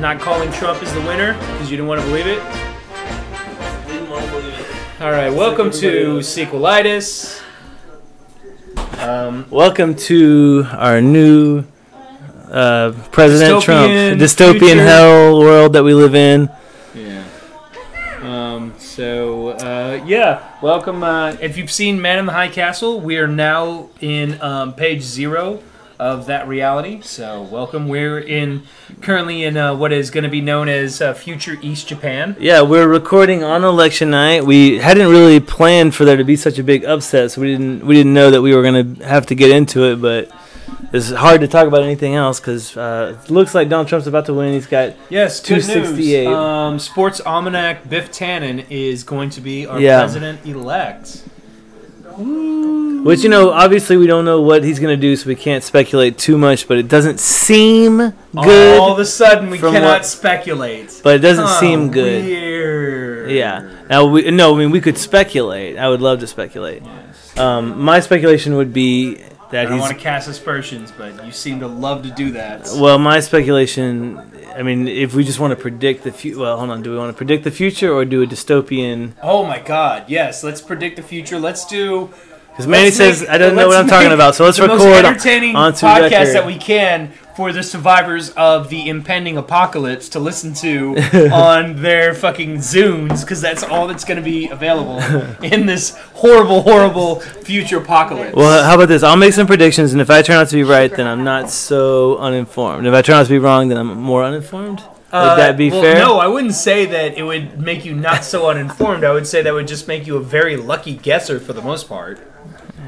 not calling Trump as the winner because you didn't want to believe it. Didn't want to believe it. All right, welcome to Sequelitis. Um, Welcome to our new uh, President Trump Dystopian dystopian future. hell world that we live in. yeah. Um, so uh, yeah, welcome. Uh, if you've seen Man in the High Castle, we are now in um, page zero of that reality. So welcome. We're in currently in uh, what is going to be known as uh, future East Japan. Yeah, we're recording on election night. We hadn't really planned for there to be such a big upset, so we didn't we didn't know that we were going to have to get into it. But it's hard to talk about anything else because uh, it looks like Donald Trump's about to win. He's got Yes, good news. 268. Um, Sports Almanac Biff Tannen is going to be our Yeah. president elect. Which you know, obviously we don't know what he's going to do, so we can't speculate too much. But it doesn't seem good. All of a sudden, we cannot what- speculate. but it doesn't Huh, seem good. Weird. Yeah. Now we no, I mean we could speculate. I would love to speculate. Yes. Um, my speculation would be I that don't want to cast aspersions, but you seem to love to do that. well. My speculation. I mean, if we just want to predict the future, well, hold on. Do we want to predict the future or do a dystopian? Oh my God! Yes, let's predict the future. Let's do. Because Manny says make- I don't know what I'm talking about, so let's the most record entertaining onto podcast record. that we can for the survivors of the impending apocalypse to listen to on their fucking Zunes, because that's all that's going to be available in this horrible, horrible future apocalypse. Well, how about this? I'll make some predictions, and if I turn out to be right, then I'm not so uninformed. If I turn out to be wrong, then I'm more uninformed. Would Uh, that be well, fair? No, I wouldn't say that it would make you not so uninformed. I would say that would just make you a very lucky guesser for the most part.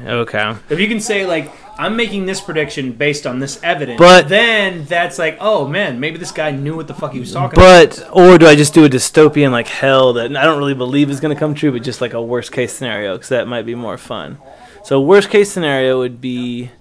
Okay. If you can say like I'm making this prediction based on this evidence, But- then that's like, oh man, maybe this guy knew what the fuck he was talking about. But or do I just do a dystopian like hell that I don't really believe is going to come true, but just like a worst case scenario because that might be more fun. So worst case scenario would be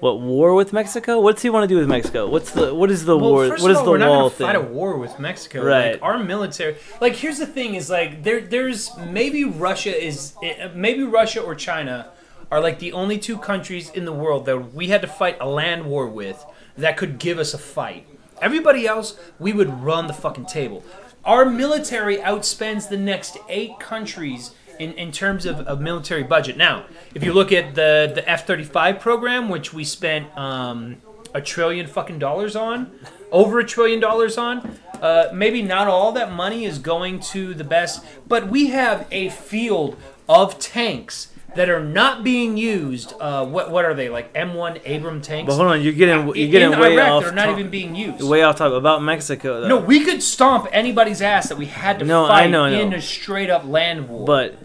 what war with Mexico? What's he want to do with Mexico? What's the what is the Well, war? first What is all, the we're not wall gonna fight a war with Mexico. Right. Like our military. Like here's the thing: is like there, there's maybe Russia is eh, maybe Russia or China are like the only two countries in the world that we had to fight a land war with that could give us a fight. Everybody else, we would run the fucking table. Our military outspends the next eight countries in, in terms of, of military budget. Now, if you look at the, the F 35 program, which we spent um, a trillion fucking dollars on, over a trillion dollars on, uh, maybe not all that money is going to the best, but we have a field of tanks that are not being used. Uh, what, what are they, like M1 Abram tanks? But hold on, you're getting you're in getting way Iraq, off. they're not top- even being used. way off topic about Mexico though. No, we could stomp anybody's ass that we had to No, I fight know, I know. in a straight up land war. But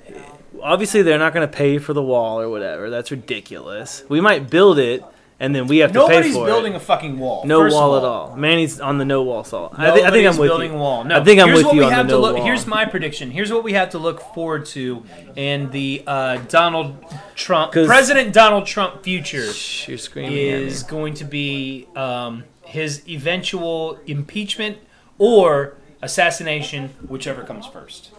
obviously they're not going to pay for the wall or whatever. That's ridiculous. We might build it and then we have to pay nobody's for building a fucking wall. No first wall at all. Manny's on the no wall salt. I, thi- I think I'm with building you. a wall. No, I think I'm here's with what you we on have the to no look. wall. Here's my prediction. Here's what we have to look forward to in the uh, Donald Trump, President Donald Trump future Shh, you're screaming is going to be um, his eventual impeachment or assassination, whichever comes first.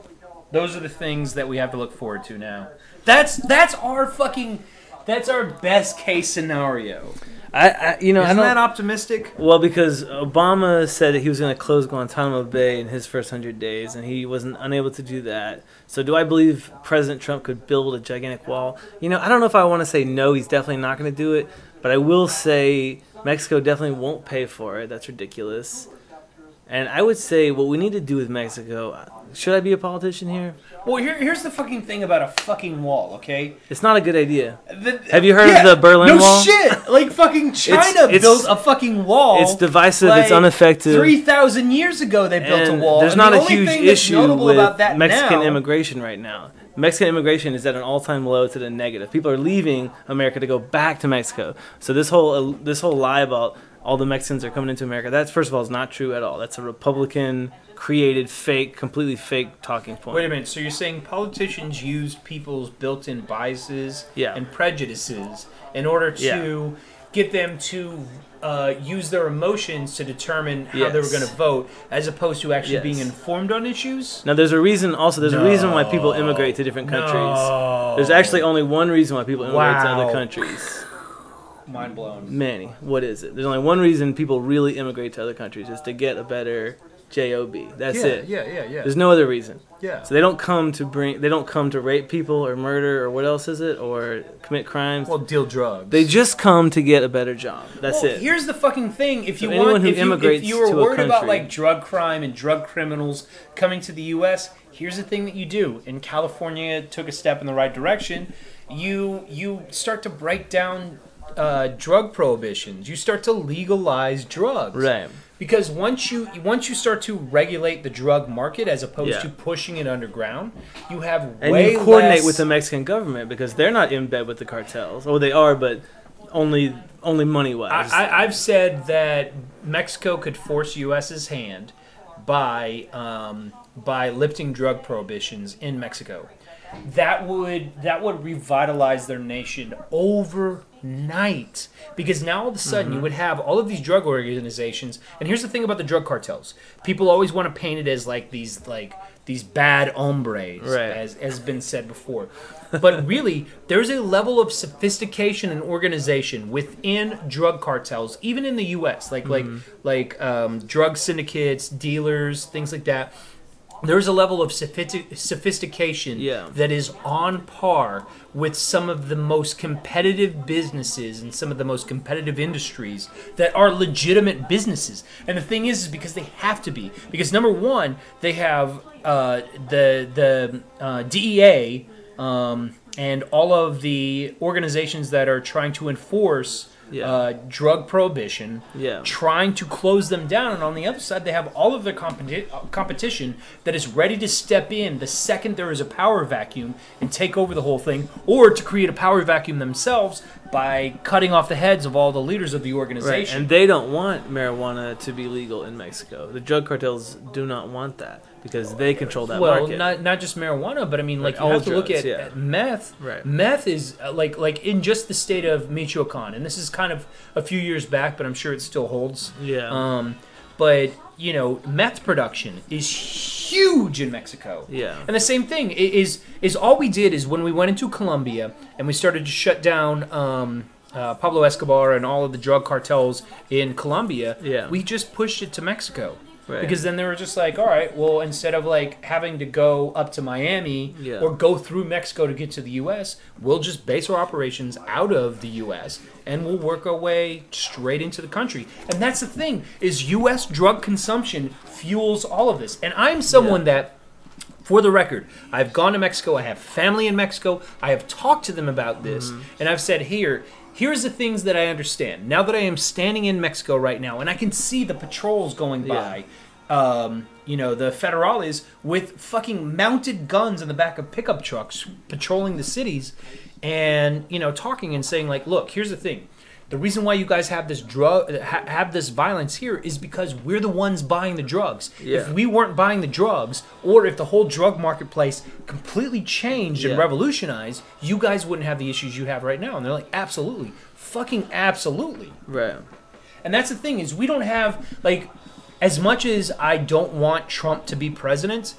Those are the things that we have to look forward to now. That's that's our fucking that's our best case scenario. I, I you know, Isn't I that don't. optimistic? well, because Obama said that he was going to close Guantanamo Bay in his first hundred days, and he wasn't unable to do that. So, do I believe President Trump could build a gigantic wall? You know, I don't know if I want to say no. He's definitely not going to do it, but I will say Mexico definitely won't pay for it. That's ridiculous. And I would say what we need to do with Mexico. Should I be a politician here? Well, here, here's the fucking thing about a fucking wall, okay? It's not a good idea. The- Have you heard of the Berlin no Wall? shit! Like fucking China it's- built a fucking wall. It's divisive. it's ineffective. Three thousand years ago, they built a wall. There's and not the a huge issue with about that Mexican now, immigration right now. Mexican immigration is at an all-time low to the negative. People are leaving America to go back to Mexico. So this whole uh, this whole lie about all the Mexicans are coming into America, that's first of all is not true at all. That's a Republican created fake, completely fake talking point. Wait a minute. So you're saying politicians use people's built-in biases Yeah. and prejudices in order to Yeah. get them to uh, use their emotions to determine how they were going to vote, as opposed to actually Yes. being informed on issues? Now there's a reason also there's a reason why people immigrate to different countries. No. There's actually only one reason why people immigrate to other countries. Mind blown. Manny, what is it? There's only one reason people really immigrate to other countries is to get a better job. That's yeah, it. yeah, yeah, yeah, There's no other reason. yeah. So they don't come to bring. They don't come to rape people or murder or what else is it or commit crimes. well, deal drugs. they just come to get a better job. That's Well, it. Here's the fucking thing: if you So want, if you, if you were worried about like drug crime and drug criminals coming to the U.S., here's the thing that you do. And California took a step in the right direction. You you start to break down uh, drug prohibitions. You start to legalize drugs. Right. Because once you once you start to regulate the drug market as opposed Yeah. to pushing it underground, you have And way you coordinate less, with the Mexican government because they're not in bed with the cartels. Oh, they are, but only only money wise. I, I, I've said that Mexico could force U.S.'s hand by um, by lifting drug prohibitions in Mexico. That would that would revitalize their nation overnight because now all of a sudden Mm-hmm. you would have all of these drug organizations. And here's the thing about the drug cartels: people always want to paint it as like these like these bad hombres, Right. as has been said before. But really, there's a level of sophistication and organization within drug cartels, even in the U.S. Like like like um, drug syndicates, dealers, things like that. There's a level of sophistication Yeah. that is on par with some of the most competitive businesses and some of the most competitive industries that are legitimate businesses. And the thing is, is because they have to be. Because number one, they have uh, the the uh, DEA um, and all of the organizations that are trying to enforce Yeah. uh, drug prohibition Yeah. trying to close them down. And on the other side, they have all of their competi- uh, competition that is ready to step in the second there is a power vacuum and take over the whole thing, or to create a power vacuum themselves by cutting off the heads of all the leaders of the organization. Right, organization. and they don't want marijuana to be legal in Mexico. The drug cartels do not want that because they control that well, market. not not just marijuana, but I mean, like, Like you have to look at, yeah. at meth. Right. Meth is uh, like like in just the state of Michoacan, and this is kind of a few years back, but I'm sure it still holds. yeah, Um, but you know, meth production is huge in Mexico. yeah, And the same thing is is all we did is when we went into Colombia and we started to shut down um, uh, Pablo Escobar and all of the drug cartels in Colombia. Yeah. we just pushed it to Mexico. Right. Because then they were just like, all right, well, instead of like having to go up to Miami Yeah. or go through Mexico to get to the U.S., we'll just base our operations out of the U.S. and we'll work our way straight into the country. And that's the thing is U.S. drug consumption fuels all of this. And I'm someone that for the record, I've gone to Mexico. I have family in Mexico. I have talked to them about this, Mm-hmm. and I've said, "Here, here's the things that I understand. Now that I am standing in Mexico right now, and I can see the patrols going by, um, you know, the federales with fucking mounted guns in the back of pickup trucks patrolling the cities, and you know, talking and saying like, look, here's the thing." The reason why you guys have this drug ha- have this violence here is because we're the ones buying the drugs. Yeah. If we weren't buying the drugs, or if the whole drug marketplace completely changed and Yeah. revolutionized, you guys wouldn't have the issues you have right now. And they're like, absolutely, fucking absolutely. right. And that's the thing is we don't have like as much as I don't want Trump to be president,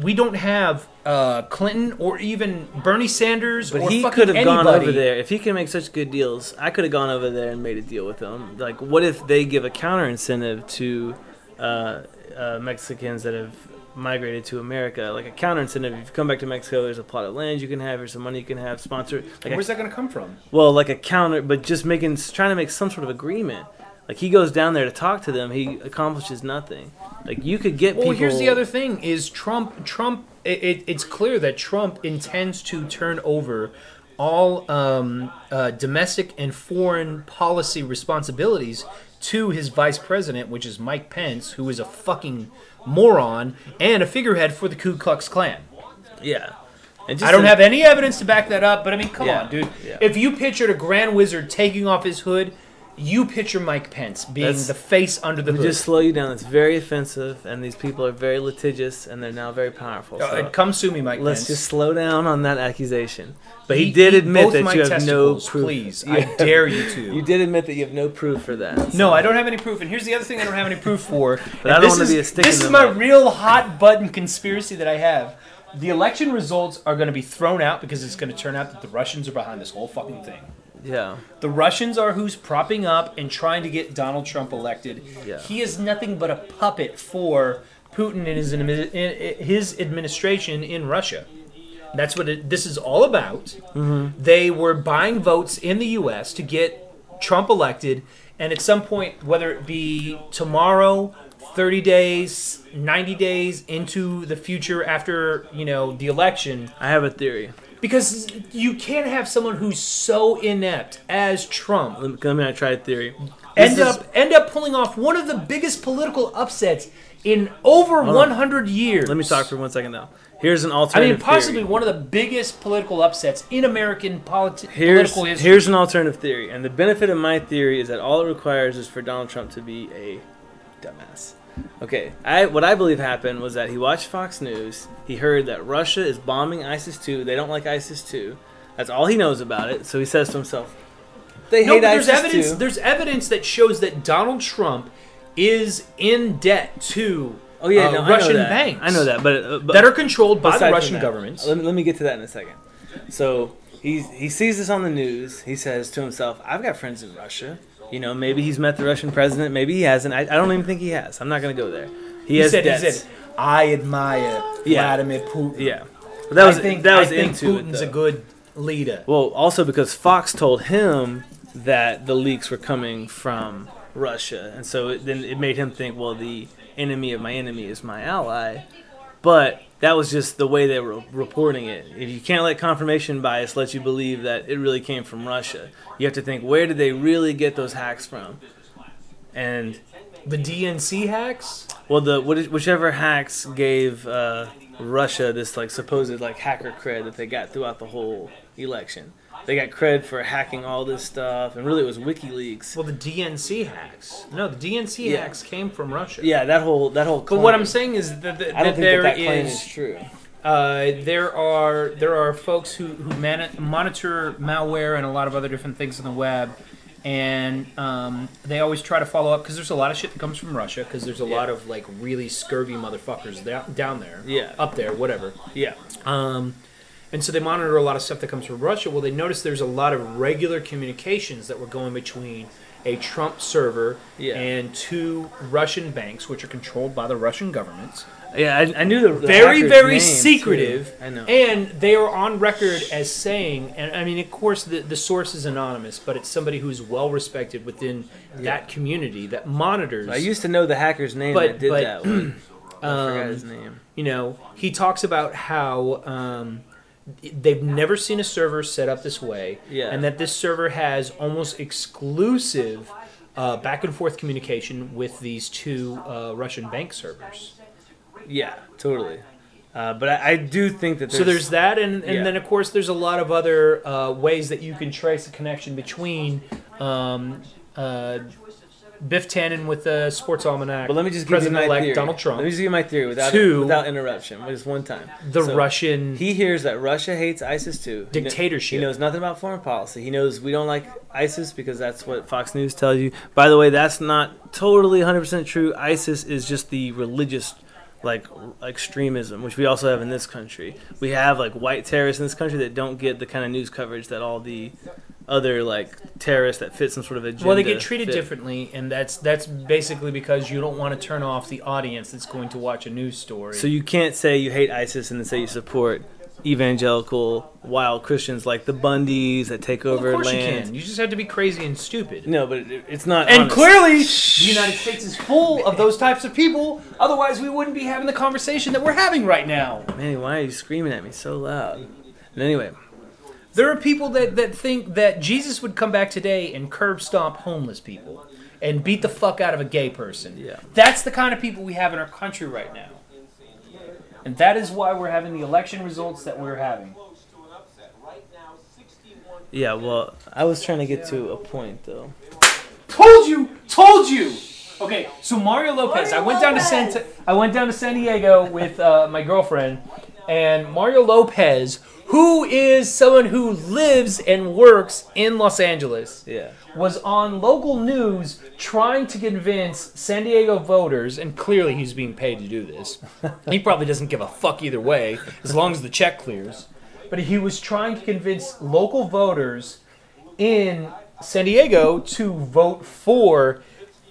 we don't have uh, Clinton or even Bernie Sanders But or he could have gone over there if he can make such good deals. I could have gone over there and made a deal with them. Like, what if they give a counter incentive to uh, uh, Mexicans that have migrated to America? Like a counter incentive. If you come back to Mexico, there's a plot of land you can have, there's some money you can have, sponsor. Like a Where's that going to come from? Well, like a counter, but just making trying to make some sort of agreement. Like he goes down there to talk to them, he accomplishes nothing. Like you could get people. Well, people. here's the other thing: is Trump? Trump. It, it, it's clear that Trump intends to turn over all um, uh, domestic and foreign policy responsibilities to his vice president, which is Mike Pence, who is a fucking moron and a figurehead for the Ku Klux Klan. Yeah. And I don't in- have any evidence to back that up, but I mean, come Yeah, on, dude. yeah. If you pictured a Grand Wizard taking off his hood, you picture Mike Pence being That's- the face under the hood. just slow you down. It's very offensive, and these people are very litigious, and they're now very powerful. Uh, come sue me, Mike Pence. let's Pence. just slow down on that accusation. But he Eat- did admit that you have no proof. Please, I dare you to. You did admit that you have no proof for that. No, I don't have any proof. And here's the other thing I don't have any proof for. But I don't this wanna is- be a stick This is my real hot button conspiracy that I have. The election results are going to be thrown out because it's going to turn out that the Russians are behind this whole fucking thing. Yeah. The Russians are who's propping up and trying to get Donald Trump elected. Yeah. He is nothing but a puppet for Putin and his his administration in Russia. That's what it, this is all about. Mm-hmm. They were buying votes in the U.S. to get Trump elected, and at some point, whether it be tomorrow, 30 days, 90 days into the future after you know the election, I have a theory. Because you can't have someone who's so inept as Trump Let me, let me not try a theory. end This is- up end up pulling off one of the biggest political upsets in over on. 100 years. Let me talk for one second now. Here's an alternative. I mean, possibly theory. one of the biggest political upsets in American politi- Here's political history. here's an alternative theory, and the benefit of my theory is that all it requires is for Donald Trump to be a dumbass. Okay, I what I believe happened was that he watched Fox News. He heard that Russia is bombing ISIS too. They don't like ISIS too. That's all he knows about it. So he says to himself, "They no, hate but there's ISIS evidence. too." There's evidence that shows that Donald Trump is in debt to Oh yeah, uh, no, Russian I know that. banks. I know that, but, uh, but that are controlled by the Russian government. Let me, let me get to that in a second. So he he sees this on the news. He says to himself, "I've got friends in Russia. You know, maybe he's met the Russian president. Maybe he hasn't. I, I don't even think he has. I'm not going to go there. He, He has said, he said, "I admire Yeah. Vladimir Putin. yeah, but that was I think, that was I think into it, Putin's a good leader." Well, also because Fox told him that the leaks were coming from Russia, and so it, then it made him think, well, the enemy of my enemy is my ally. But that was just the way they were reporting it. If you can't let confirmation bias let you believe that it really came from Russia, you have to think where did they really get those hacks from? And The DNC hacks. well, the whichever hacks gave uh, Russia this like supposed like hacker cred that they got throughout the whole election. They got cred for hacking all this stuff, and really it was WikiLeaks. Well, the DNC hacks. No, the DNC Yeah. hacks came from Russia. Yeah, that whole that whole. But what I'm saying is that, that, I don't that think there that that claim is- is true. uh, there are there are folks who who man- monitor malware and a lot of other different things on the web, and um, they always try to follow up because there's a lot of shit that comes from Russia because there's a Yeah. lot of like really scurvy motherfuckers down down there. Yeah. up there, whatever. Yeah, Um, and so they monitor a lot of stuff that comes from Russia. Well, they noticed there's a lot of regular communications that were going between a Trump server Yeah. and two Russian banks, which are controlled by the Russian government. yeah. I, I knew the, the very, very secretive. too. I know. And they are on record as saying, and I mean, of course, the, the source is anonymous, but it's somebody who's well respected within that community that monitors. I used to know the hacker's name But- that did but, that one. I forgot um, his name. you know, he talks about how um, they've never seen a server set up this way, Yeah. and that this server has almost exclusive uh, back and forth communication with these two uh, Russian bank servers. Yeah, totally. Uh, but I, I do think that there's, so there's that, and, and yeah. then of course there's a lot of other uh, ways that you can trace a connection between um, uh, Biff Tannen with the Sports Almanac, But let me just give you my theory. Donald Trump, Let me just give you my theory without Two- without interruption, just one time. the So, Russian He hears that Russia hates ISIS too. He kn- Dictatorship. He knows nothing about foreign policy. He knows we don't like ISIS because that's what Fox News tells you. By the way, that's not totally 100% true. ISIS is just the religious like extremism, which we also have in this country. We have like white terrorists in this country that don't get the kind of news coverage that all the other like terrorists that fit some sort of agenda. Well, they get treated fit. differently, and that's that's basically because you don't want to turn off the audience that's going to watch a news story. So you can't say you hate ISIS and then say you support evangelical wild Christians like the Bundys that take Well, over of course land. you can. You just have to be crazy and stupid. No, but it, it's not. And honest. clearly, the United States is full of those types of people. Otherwise, we wouldn't be having the conversation that we're having right now. Manny, why are you screaming at me so loud? And anyway, There are people that, that think that Jesus would come back today and curb stomp homeless people and beat the fuck out of a gay person. Yeah. That's the kind of people we have in our country right now. And that is why we're having the election results that we're having. yeah. Well, I was trying to get to a point though. Told you, told you. Okay, so Mario Lopez. I went down to San. I went down to San Diego with uh, my girlfriend, and Mario Lopez, who is someone who lives and works in Los Angeles, Yeah. was on local news trying to convince San Diego voters, and clearly he's being paid to do this. he probably doesn't give a fuck either way, as long as the check clears. But he was trying to convince local voters in San Diego to vote for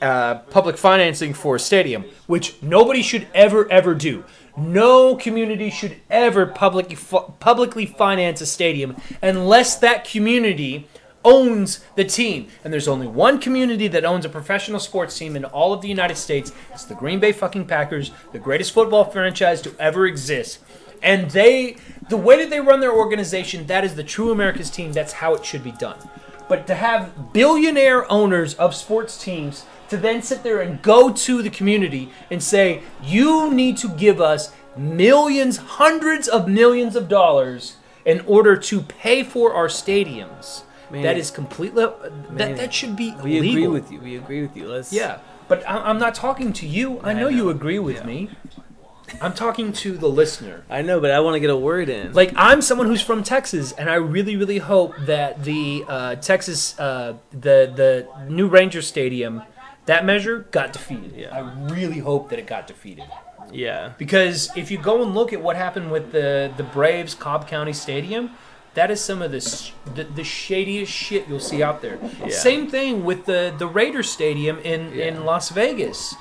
uh, public financing for a stadium, which nobody should ever ever do. No community should ever publicly fu- publicly finance a stadium unless that community owns the team. And there's only one community that owns a professional sports team in all of the United States. It's the Green Bay fucking Packers, the greatest football franchise to ever exist. And they, the way that they run their organization, that is the true America's team. That's how it should be done. But to have billionaire owners of sports teams to then sit there and go to the community and say, you need to give us millions, hundreds of millions of dollars in order to pay for our stadiums. Man. that is completely that, that should be We illegal. agree with you. We agree with you. Let's. Yeah, but I- I'm not talking to you. I I know you agree with Yeah. me. I'm talking to the listener. I know, but I want to get a word in. Like I'm someone who's from Texas, and I really, really hope that the uh, Texas, uh, the the new Ranger Stadium, that measure got defeated. Yeah. I really hope that it got defeated yeah. because if you go and look at what happened with the the Braves Cobb County Stadium, that is some of the sh- the, the shadiest shit you'll see out there. Yeah. Same thing with the the Raiders Stadium in Yeah. in Las Vegas.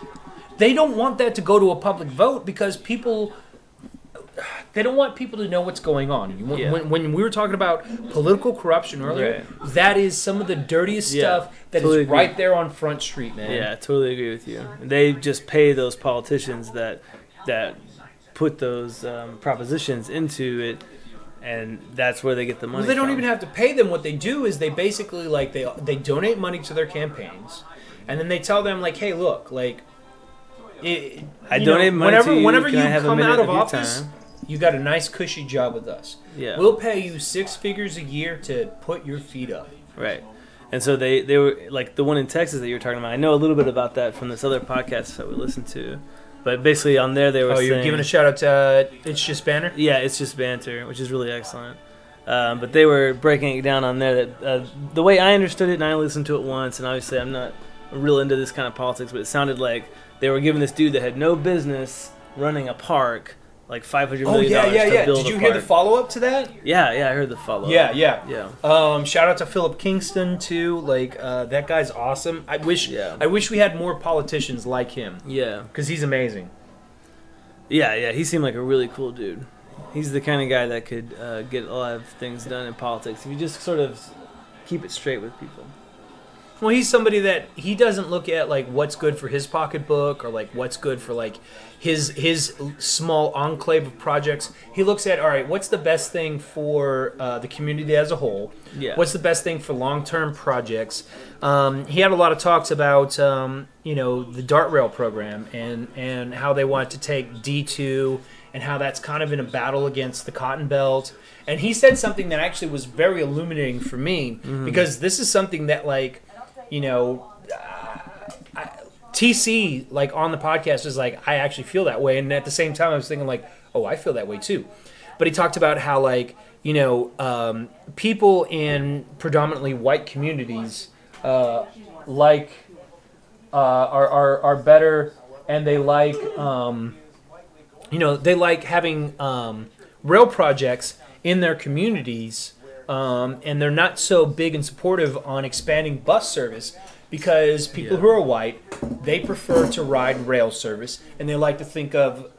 They don't want that to go to a public vote because people. They don't want people to know what's going on. You, when, Yeah. when, when we were talking about political corruption earlier, that is some of the dirtiest Yeah, stuff that is totally agree. right there on Front Street, man. Yeah, I totally agree with you. They just pay those politicians that that put those um, propositions into it, and that's where they get the money. Well, they don't from. even have to pay them. What they do is they basically like they they donate money to their campaigns, and then they tell them like, hey, look, like, it, I you know, donate money whenever to you. whenever Can you I have a come minute out of of your office, time? You got a nice cushy job with us. Yeah. We'll pay you six figures a year to put your feet up. Right. And so they, they were like the one in Texas that you were talking about. I know a little bit about that from this other podcast that we listened to. But basically on there they were Oh, saying you're giving a shout out to uh, it's just banner. Yeah, it's just banter, which is really excellent. Um, but they were breaking it down on there that uh, the way I understood it, and I listened to it once, and obviously I'm not real into this kind of politics, but it sounded like they were giving this dude that had no business running a park like five hundred Oh million yeah, dollars yeah, to yeah. Did you hear the follow up to that? yeah, yeah, I heard the follow. Up. Yeah, yeah. yeah. Um, shout out to Philip Kingston too. Like uh, that guy's awesome. I wish Yeah. I wish we had more politicians like him Yeah, because he's amazing. yeah, yeah. He seemed like a really cool dude. He's the kind of guy that could uh, get a lot of things done in politics if you just sort of keep it straight with people. Well, he's somebody that he doesn't look at like what's good for his pocketbook or like what's good for like his his small enclave of projects. He looks at all right, what's the best thing for uh, the community as a whole? Yeah. What's the best thing for long term projects? Um, he had a lot of talks about um, you know the Dart Rail program and and how they want to take D two and how that's kind of in a battle against the Cotton Belt. And he said something that actually was very illuminating for me because this is something that like you know TC like on the podcast was like I actually feel that way and at the same time I was thinking like oh I feel that way too. But he talked about how like you know um, people in predominantly white communities uh, like uh, are, are are better and they like um, you know they like having um, rail projects in their communities um, and they're not so big and supportive on expanding bus service because people Yeah. who are white they prefer to ride rail service and they like to think of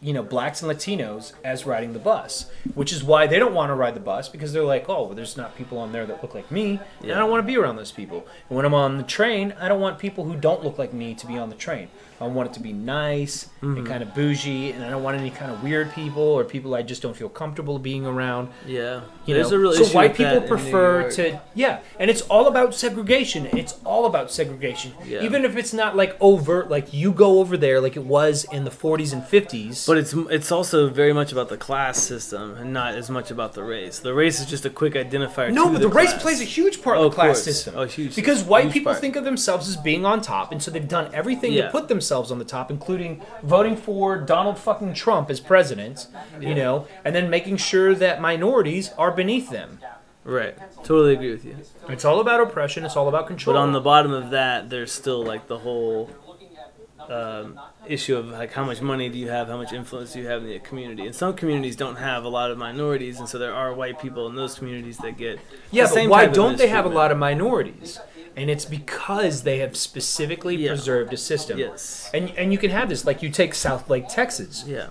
you know blacks and latinos as riding the bus which is why they don't want to ride the bus because they're like oh well, there's not people on there that look like me and i don't want to be around those people. And when i'm on the train i don't want people who don't look like me to be on the train i want it to be nice and mm-hmm. kind of bougie and i don't want any kind of weird people or people i just don't feel comfortable being around Yeah, you there's know? a real so white people that in New prefer to yeah, and it's all about segregation. It's all about segregation. Yeah. Even if it's not like overt, like you go over there, like it was in the 40s and 50s. But it's it's also very much about the class system and not as much about the race. The race is just a quick identifier. no, to but the, race plays a huge part Oh, in of the class course. system. Oh, huge. Because white Huge people part. think of themselves as being on top, and so they've done everything Yeah. to put themselves on the top, including voting for Donald fucking Trump as president. You know, and then making sure that minorities are beneath them. right. Totally agree with you. It's all about oppression. It's all about control. But on the bottom of that, there's still like the whole um, issue of like how much money do you have, how much influence do you have in the community. And some communities don't have a lot of minorities, and so there are white people in those communities that get Yeah, but why don't they have a lot of minorities? And it's because they have specifically Yeah. preserved a system. Yes. And and you can have this like you take Southlake, Texas. Yeah.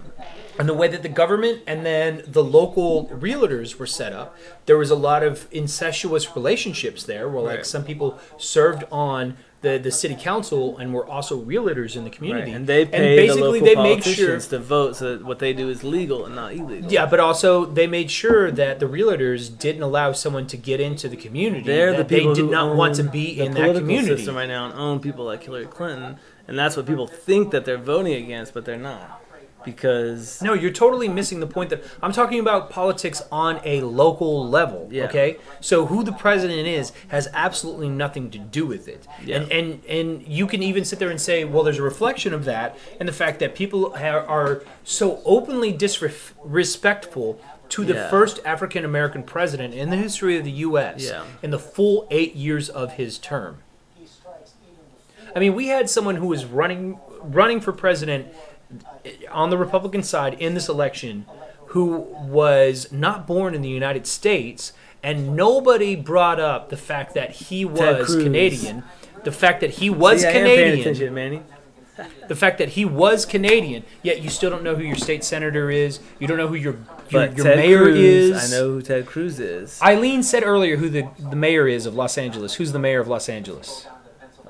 and the way that the government and then the local realtors were set up, there was a lot of incestuous relationships there where like Right. some people served on the, the city council and were also realtors in the community. Right. And they pay the local they made sure to vote so that what they do is legal and not illegal. yeah, but also they made sure that the realtors didn't allow someone to get into the community. They're the people they did who not want to be the in that community. system right now and own people like Hillary Clinton, and that's what people think that they're voting against, but they're not because No, you're totally missing the point that I'm talking about politics on a local level. Yeah. Okay, so who the president is has absolutely nothing to do with it. Yeah. And and and you can even sit there and say, well, there's a reflection of that in the fact that people ha- are so openly disrespectful to the Yeah. first African American president in the history of the U.S. Yeah. in the full eight years of his term. I mean, we had someone who was running running for president on the Republican side in this election who was not born in the United States, and nobody brought up the fact that he was Canadian. The fact that he was See, Canadian. The fact that he was Canadian, yet you still don't know who your state senator is. You don't know who your your, your mayor Cruz, is. I know who Ted Cruz is. Eileen said earlier who the, the mayor is of Los Angeles. Who's the mayor of Los Angeles?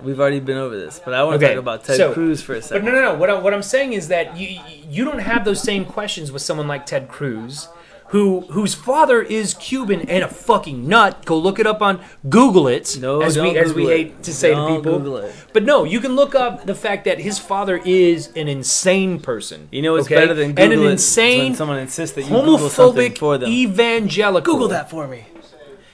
We've already been over this, but I want to Okay, talk about Ted so- Cruz for a second. But second. no, no, no. What, I, what I'm saying is that you you don't have those same questions with someone like Ted Cruz, who whose father is Cuban and a fucking nut. Go look it up on Google it. No, as we don't as we it. hate to say Don't to people. Google it. But no, you can look up the fact that his father is an insane person. You know what's okay? better than Google and an it? Is insane when someone insists that you Google something homophobic for them. evangelical. Google that for me.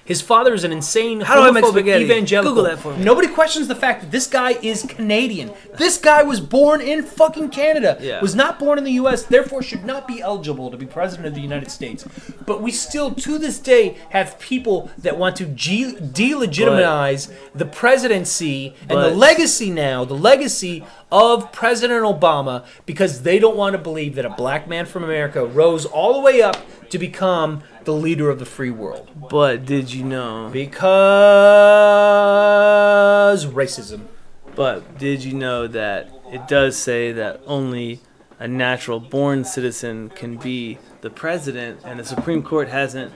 His father is an insane How do I make homophobic spaghetti? evangelical. Google that for me. Nobody questions the fact that this guy is Canadian. This guy was born in fucking Canada. Yeah. Was not born in the U.S. Therefore, should not be eligible to be president of the United States. But we still, to this day, have people that want to ge- delegitimize the presidency and the legacy now, the legacy of President Obama, because they don't want to believe that a black man from America rose all the way up to become the leader of the free world. But did you know? Because racism. But did you know that it does say that only a natural born citizen can be the president, and the Supreme Court hasn't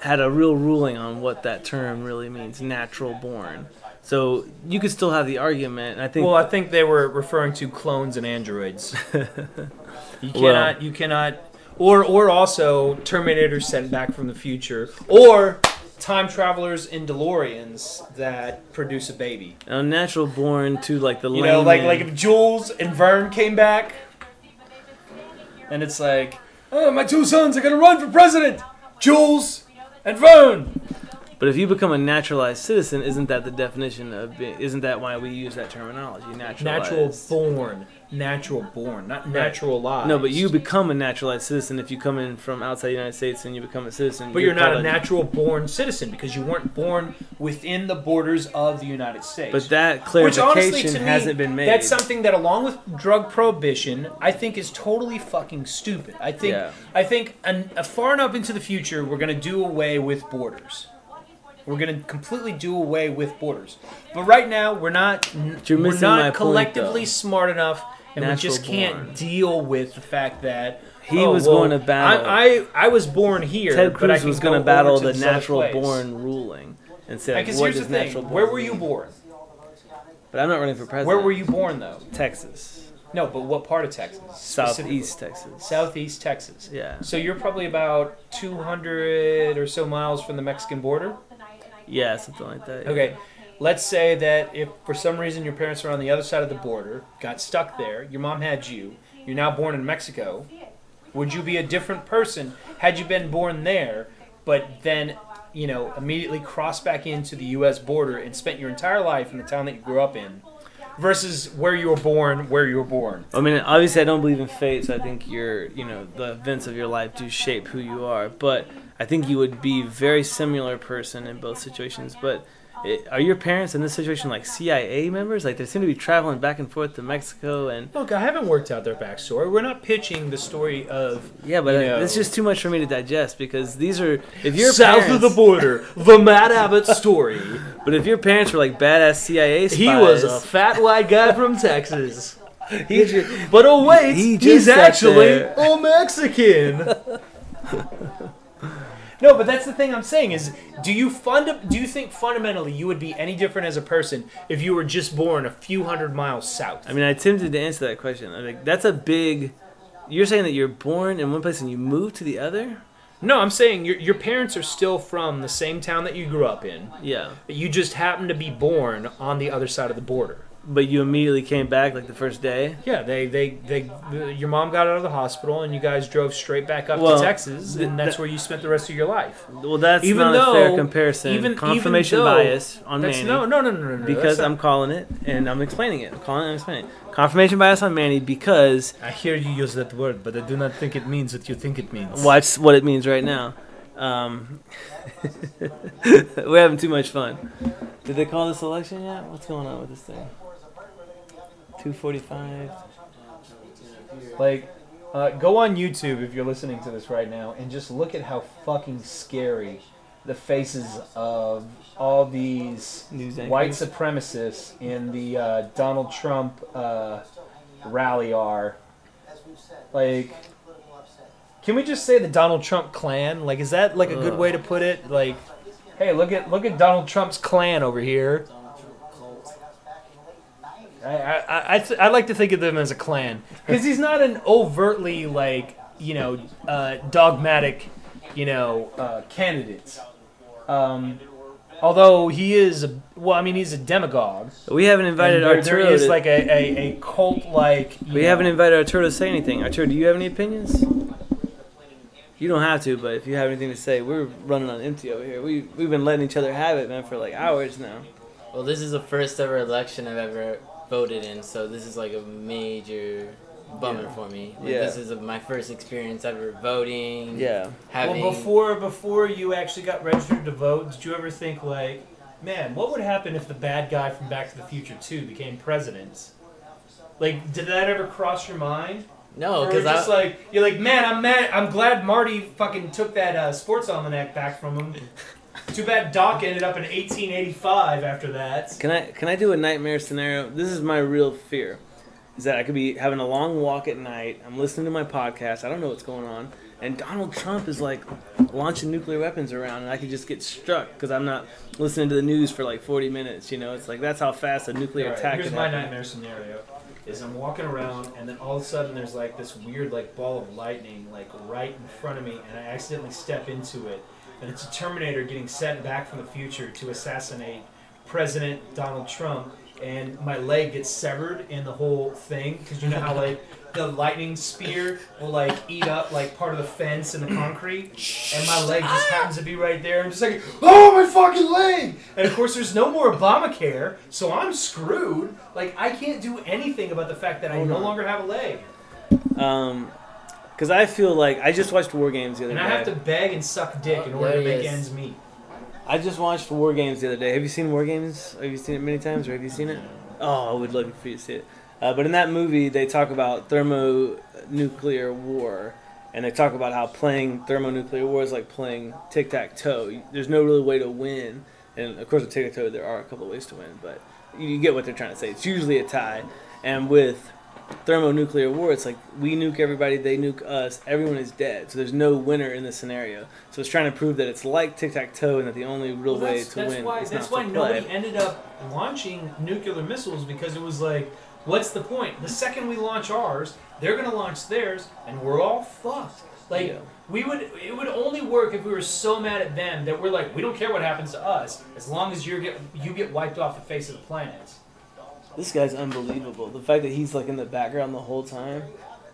had a real ruling on what that term really means, natural born. So you could still have the argument. I think Well, I think they were referring to clones and androids. you Well- cannot, you cannot, or or also Terminators sent back from the future, or time travelers in DeLoreans that produce a baby. a natural born to like the You know, like layman- like if Jules and Vern came back, and it's like, oh, my two sons are gonna run for president, Jules and Vern. But if you become a naturalized citizen, isn't that the definition of? Being, isn't that why we use that terminology? Naturalized. Natural born, natural born, not naturalized. No, but you become a naturalized citizen if you come in from outside the United States and you become a citizen. But you're not a natural born citizen because you weren't born within the borders of the United States. But that Which honestly, clarification to me, hasn't been made. That's something that, along with drug prohibition, I think is totally fucking stupid. I think, Yeah. I think, an, far enough into the future, we're going to do away with borders. We're going to completely do away with borders. But right now, we're not. You're we're not my collectively though. smart enough, and Natural we just can't born. deal with the fact that. He oh, was well, going to battle- I, I, I was born here. Ted but I Cruz was go going to battle to the natural born ruling and say, like, Because here's the thing: natural born? where were you born? But I'm not running for president. Where were you born, though? Texas, No, but what part of Texas? Southeast Texas. Southeast Texas. Yeah. So you're probably about 200 or so miles from the Mexican border. Yeah, something like that. Okay. Let's say that if for some reason your parents are on the other side of the border, got stuck there, your mom had you, you're now born in Mexico, would you be a different person had you been born there, but then, you know, immediately crossed back into the U.S. border and spent your entire life in the town that you grew up in, versus where you were born, where you were born? I mean, obviously, I don't believe in fate, so I think your, you know, the events of your life do shape who you are. But I think you would be very similar person in both situations. But It, are your parents in this situation like CIA members? Like they seem to be traveling back and forth to Mexico and Look, I haven't worked out their backstory. We're not pitching the story of yeah, but You know. it's just too much for me to digest because these are if your south parents, of the border, the Matt Abbott story. But if your parents were like badass CIA spies, He was a fat white guy from Texas. he But oh wait, He he's actually there. a Mexican. no, but that's the thing I'm saying is, do you fund? Do you think fundamentally you would be any different as a person if you were just born a few hundred miles south? I mean, I attempted to answer that question. I'm like, that's a big. You're saying that you're born in one place and you move to the other? no, I'm saying your your parents are still from the same town that you grew up in. Yeah, But you just happen to be born on the other side of the border. But you immediately came back like the first day. Yeah, they, they, they, your mom got out of the hospital, and you guys drove straight back up Well, to Texas, and that's th- where you spent the rest of your life. Well, that's Even not a fair comparison. even- even Confirmation though- bias on Manny. no, no, no, no, no, because not- I'm calling it and I'm explaining it. I'm calling it and explaining it. Confirmation bias on Manny because I hear you use that word, but I do not think it means what you think it means. watch what it means right now. Um, we're having too much fun. Did they call this election yet? What's going on with this thing? 245. Like, uh, go on YouTube if you're listening to this right now, and just look at how fucking scary the faces of all these News white supremacists in the uh, Donald Trump uh, rally are. Like, can we just say the Donald Trump clan? Like, is that like a good way to put it? Like, hey, look at look at Donald Trump's clan over here. I I I, I, th- I like to think of them as a clan because he's not an overtly like you know uh, dogmatic you know uh, candidate. Um, although he is a, well, I mean he's a demagogue. We haven't invited And there, Arturo. there is to, like a, a, a cult like. we haven't invited Arturo to say anything. Arturo, do you have any opinions? You don't have to, but if you have anything to say, we're running on empty over here. We we've been letting each other have it, man, for like hours now. Well, this is the first ever election I've ever voted in, so this is like a major bummer Yeah. for me. Like, Yeah. This is my first experience ever voting. Yeah. Having. Well, before before you actually got registered to vote, did you ever think like, man, what would happen if the bad guy from Back to the Future Two became president? Like, did that ever cross your mind? no, because just I. like you're like, man, I'm mad. I'm glad Marty fucking took that uh, sports almanac back from him. Too bad Doc ended up in 1885 after that. Can I can I do a nightmare scenario? This is my real fear. Is that I could be having a long walk at night. I'm listening to my podcast. I don't know what's going on, and Donald Trump is like launching nuclear weapons around, and I could just get struck because I'm not listening to the news for like 40 minutes. You know, it's like that's how fast a nuclear Alright, attack. here's my happen. nightmare scenario: is I'm walking around and then all of a sudden there's like this weird like ball of lightning like right in front of me, and I accidentally step into it, and it's a Terminator getting sent back from the future to assassinate President Donald Trump, and my leg gets severed in the whole thing because you know how like. The lightning spear will like eat up like part of the fence and the concrete, and my leg just happens to be right there. I'm just like, oh my fucking leg! And of course, there's no more Obamacare, so I'm screwed. Like I can't do anything about the fact that I no longer have a leg, Um, because I feel like I just watched War Games the other and day. And I have to beg and suck dick in order to make is. ends meet. I just watched War Games the other day. Have you seen War Games? Have you seen it many times, or have you seen it? Oh, I would love for you to see it. Uh, but in that movie, they talk about thermonuclear war, and they talk about how playing thermonuclear war is like playing tic tac toe. There's no really way to win, and of course with tic tac toe there are a couple of ways to win, but you, you get what they're trying to say. It's usually a tie, and with thermonuclear war, it's like we nuke everybody, they nuke us, everyone is dead. So there's no winner in this scenario. So it's trying to prove that it's like tic tac toe, and that the only real Well, way to that's win why is that's why to nobody ended up launching nuclear missiles because it was like, what's the point? The second we launch ours, they're gonna launch theirs, and we're all fucked. Like Yeah. we would, it would only work if we were so mad at them that we're like, we don't care what happens to us as long as you get you get wiped off the face of the planet. This guy's unbelievable. The fact that he's like in the background the whole time.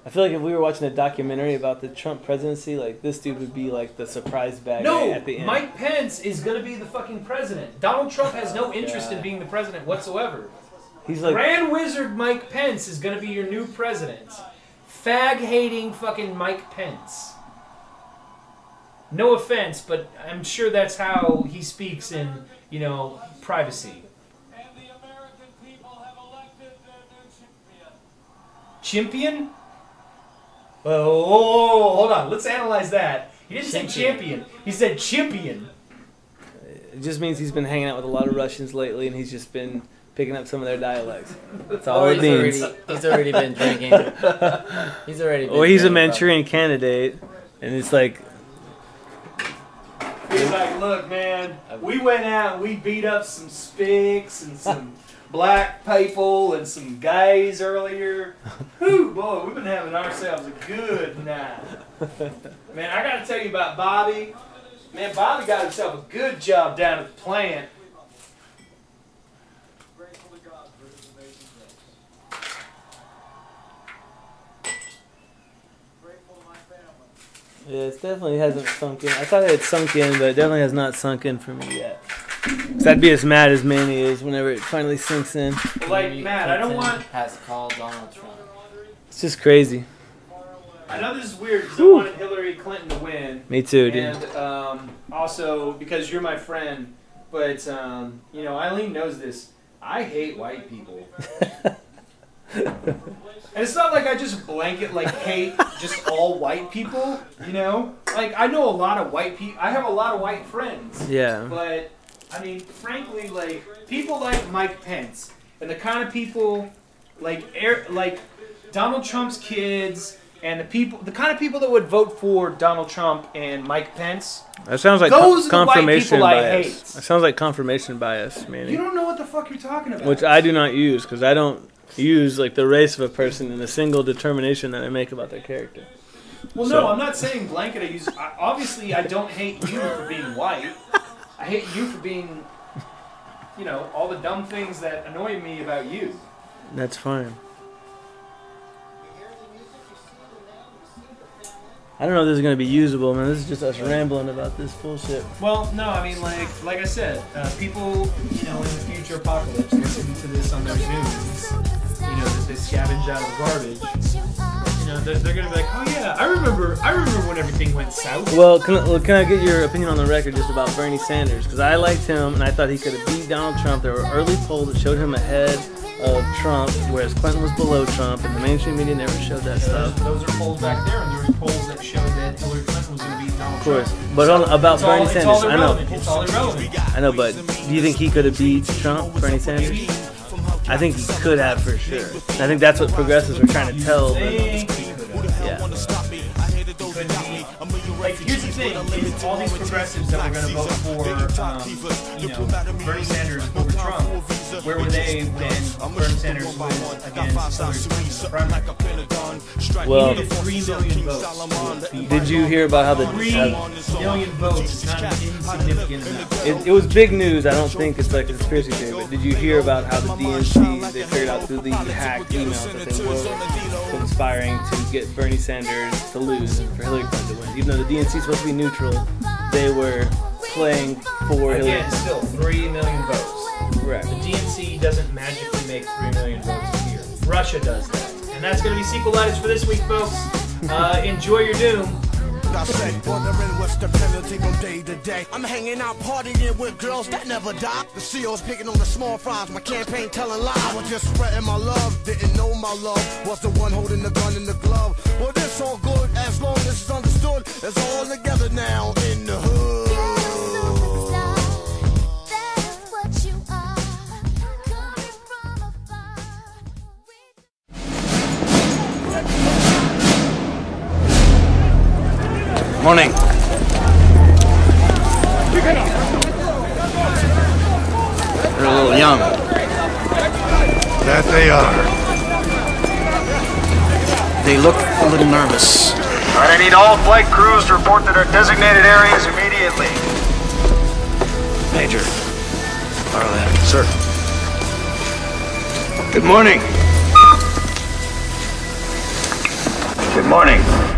I feel like if we were watching a documentary about the Trump presidency, like this dude would be like the surprise bag No, at the end. Mike Pence is gonna be the fucking president. Donald Trump has no oh, interest in being the president whatsoever. he's like Grand Wizard Mike Pence is gonna be your new president. Fag hating fucking Mike Pence. No offense, but I'm sure that's how he speaks in, you know, privacy. Chimpion? Oh, oh, hold on. Let's analyze that. He didn't say Champion. champion. He said chimpion. It just means he's been hanging out with a lot of Russians lately, and he's just been picking up some of their dialects. That's all Or it he's means. already, he's already been drinking. He's already been Or he's a drinking, Manchurian candidate, and it's like, He's like, look, man, we went out and we beat up some spics and some black people and some gays earlier. Whew, boy, we've been having ourselves a good night. Man, I gotta tell you about Bobby. Man, Bobby got himself a good job down at the plant. Grateful to God for his amazing grace. Grateful to my family. yeah, it definitely hasn't sunk in. I thought it had sunk in, but it definitely has not sunk in for me yet. Cause I'd be as mad as Manny is whenever it finally sinks in. Like, Hillary Matt, I don't want. Has called Donald Trump. It's just crazy. I know this is weird because I Whew. wanted Hillary Clinton to win. Me too, dude. And um, also because you're my friend, but um, you know Eileen knows this. I hate white people, and it's not like I just blanket like hate just all white people. You know, like I know a lot of white people. I have a lot of white friends, yeah. but I mean, frankly, like people like Mike Pence and the kind of people like air like Donald Trump's kids. And the people, the kind of people that would vote for Donald Trump and Mike Pence, That sounds like Those co- are the white confirmation bias. That sounds like confirmation bias, man. You don't know what the fuck you're talking about. Which I do not use because I don't use like the race of a person in a single determination that I make about their character. well, so- no, I'm not saying blanket. I use. I, obviously, I don't hate you for being white. I hate you for being, you know, all the dumb things that annoy me about you. That's fine. I don't know if this is gonna be usable, man. This is just us rambling about this bullshit. Well, no, I mean, like, like I said, uh, people, you know, in the future apocalypse, listen to this on their Zooms. You know, that they scavenge out of the garbage. Know, they're, they're gonna be like, oh yeah, I remember, I remember when everything went south. Well, can, I- well, can I get your opinion on the record just about Bernie Sanders? Because I liked him, and I thought he could have beat Donald Trump. There were early polls that showed him ahead of Trump, whereas Clinton was below Trump, and the mainstream media never showed that Those, stuff. those are polls back there, and there were polls that showed that Hillary Clinton was going to beat Donald Of course, Trump. but on, about It's all, Bernie Sanders, I know. It's all irrelevant. I know, but do you think he could have beat Trump, Bernie Sanders? I think he could have for sure. I think that's what progressives are trying to tell them. Think he could have. Yeah. Like, here's the thing: is all these progressives that were going to vote for, um, you know, Bernie Sanders over Trump, where were they when Bernie Sanders was against Hillary Clinton in the primary? Well, three million votes. did you hear about how the Three uh, votes not insignificant amount. it, it was big news? I don't think it's like a conspiracy theory, but did you hear about how the DNC they figured out through the hacked emails that they were conspiring to get Bernie Sanders to lose and for Hillary Clinton to win? Even though the DNC is supposed to be neutral, they were playing for Hillary. Again, still three million votes. Correct. The DNC doesn't magically make 3 million votes a year. Russia does that. And that's going to be sequelitis for this week, folks. Uh, enjoy your doom. I said, wondering what's the penalty from day to day. I'm hanging out partying with girls that never die. The CEO's picking on the small fries, my campaign telling lies. I was just spreading my love, didn't know my love was the one holding the gun in the glove. Well, this all good as long as it's understood. It's all together now in the hood. Morning. They're a little young. That they are. They look a little nervous. All right, I need all flight crews to report to their designated areas immediately. Major. Arlen. Sir. Good morning. Good morning.